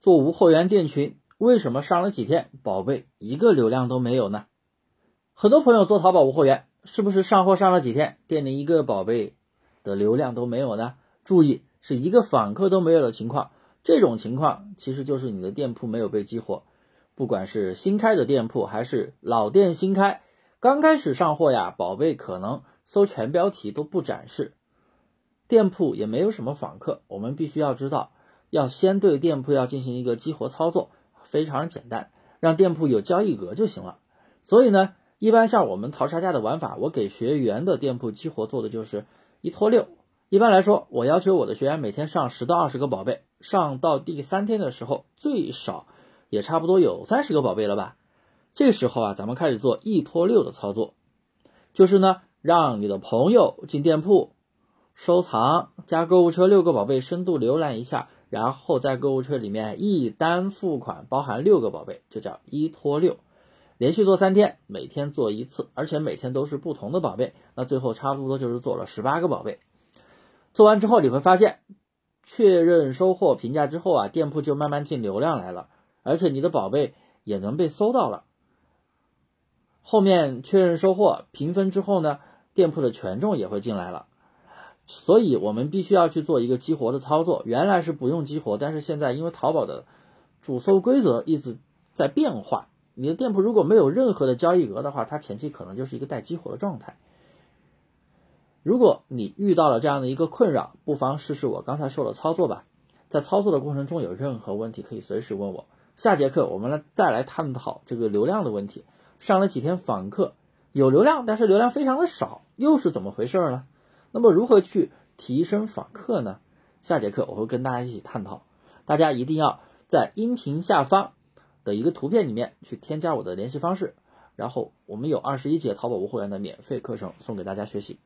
做无货源店群，为什么上了几天，宝贝一个流量都没有呢？很多朋友做淘宝无货源，是不是上货上了几天，店里一个宝贝的流量都没有呢？注意，是一个访客都没有的情况。这种情况其实就是你的店铺没有被激活。不管是新开的店铺还是老店新开，刚开始上货呀，宝贝可能搜全标题都不展示，店铺也没有什么访客。我们必须要知道。要先对店铺要进行一个激活操作，非常简单，让店铺有交易额就行了。所以呢，一般像我们淘差价的玩法，我给学员的店铺激活做的就是一拖六。一般来说，我要求我的学员每天上十到二十个宝贝，上到第三天的时候，最少也差不多有三十个宝贝了吧。这个时候啊，咱们开始做一拖六的操作，就是呢，让你的朋友进店铺收藏加购物车六个宝贝，深度浏览一下。然后在购物车里面一单付款，包含六个宝贝，就叫一拖六，连续做三天，每天做一次，而且每天都是不同的宝贝，那最后差不多就是做了十八个宝贝。做完之后你会发现，确认收货评价之后啊，店铺就慢慢进流量来了，而且你的宝贝也能被搜到了。后面确认收货评分之后呢，店铺的权重也会进来了。所以，我们必须要去做一个激活的操作。原来是不用激活，但是现在因为淘宝的主搜规则一直在变化，你的店铺如果没有任何的交易额的话，它前期可能就是一个待激活的状态。如果你遇到了这样的一个困扰，不妨试试我刚才说的操作吧。在操作的过程中有任何问题，可以随时问我。下节课我们来再来探讨这个流量的问题。上了几天访客有流量，但是流量非常的少，又是怎么回事呢？那么如何去提升访客呢？下节课我会跟大家一起探讨。大家一定要在音频下方的一个图片里面去添加我的联系方式，然后我们有二十一节淘宝无货源的免费课程送给大家学习。